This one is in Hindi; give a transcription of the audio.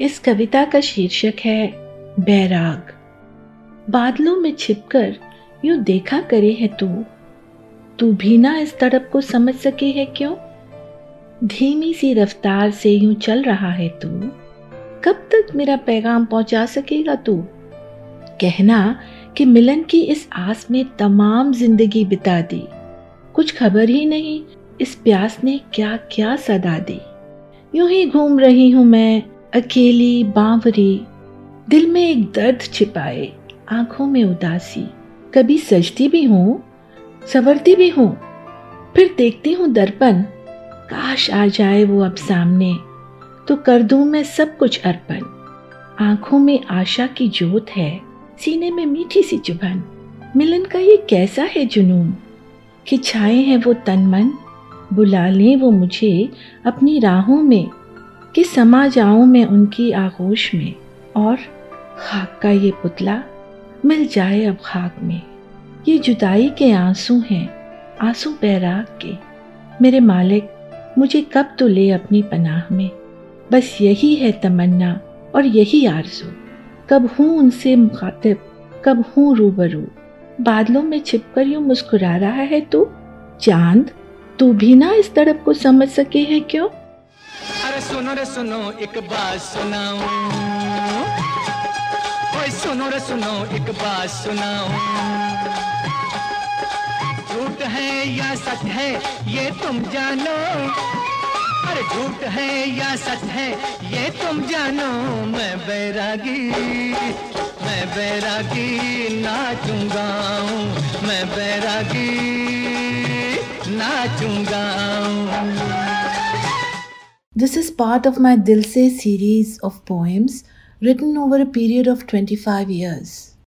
इस कविता का शीर्षक है, बैराग। बादलों में छिपकर यूँ देखा करे है तू। तू भी ना इस तड़प को समझ सके है क्यों? धीमी सी रफ्तार से यूँ चल रहा है तू। कब तक मेरा पैगाम पहुँचा सकेगा तू? कहना कि मिलन की इस आस में तमाम ज़िंदगी बिता दी। कुछ खबर ही नहीं, इस प्यास ने क्या क्या सदा दी। यूँ ही घूम रही हूँ मैं अकेली बावरी, दिल में एक दर्द छिपाए, आँखों में उदासी। कभी सजती भी हूँ, संवरती भी हूँ, फिर देखती हूँ दर्पण। काश आ जाए वो अब सामने तो कर दूँ मैं सब कुछ अर्पण। आँखों में आशा की जोत है, सीने में मीठी सी चुभन। मिलन का ये कैसा है जुनून? कि छाए हैं वो तन मन, बुला लें वो मुझे अपनी राहों में। कि समा जाऊँ मैं उनकी आगोश में, और खाक का ये पुतला मिल जाए अब खाक में। ये जुदाई के आँसू हैं, आँसू बैराग के। मेरे मालिक, मुझे कब तो ले अपनी पनाह में। बस यही है तमन्ना और यही आरज़ू। कब हूँ उनसे मुखातिब, कब हूँ रूबरू। बादलों में छिपकर यूँ मुस्कुरा रहा है तू? चाँद, तू भी ना इस तड़प को समझ सके है क्यों? सुनो रे सुनो, एक बात सुनाऊं। ओए सुनो रे सुनो, एक बात सुनाऊं। झूठ है या सच है, ये तुम जानो। अरे झूठ है या सच है, ये तुम जानो। मैं बैरागी मैं बैरागी नाचूँगा। मैं बैरागी नाचूँगा। This is part of my Dil Se series of poems written over a period of 25 years.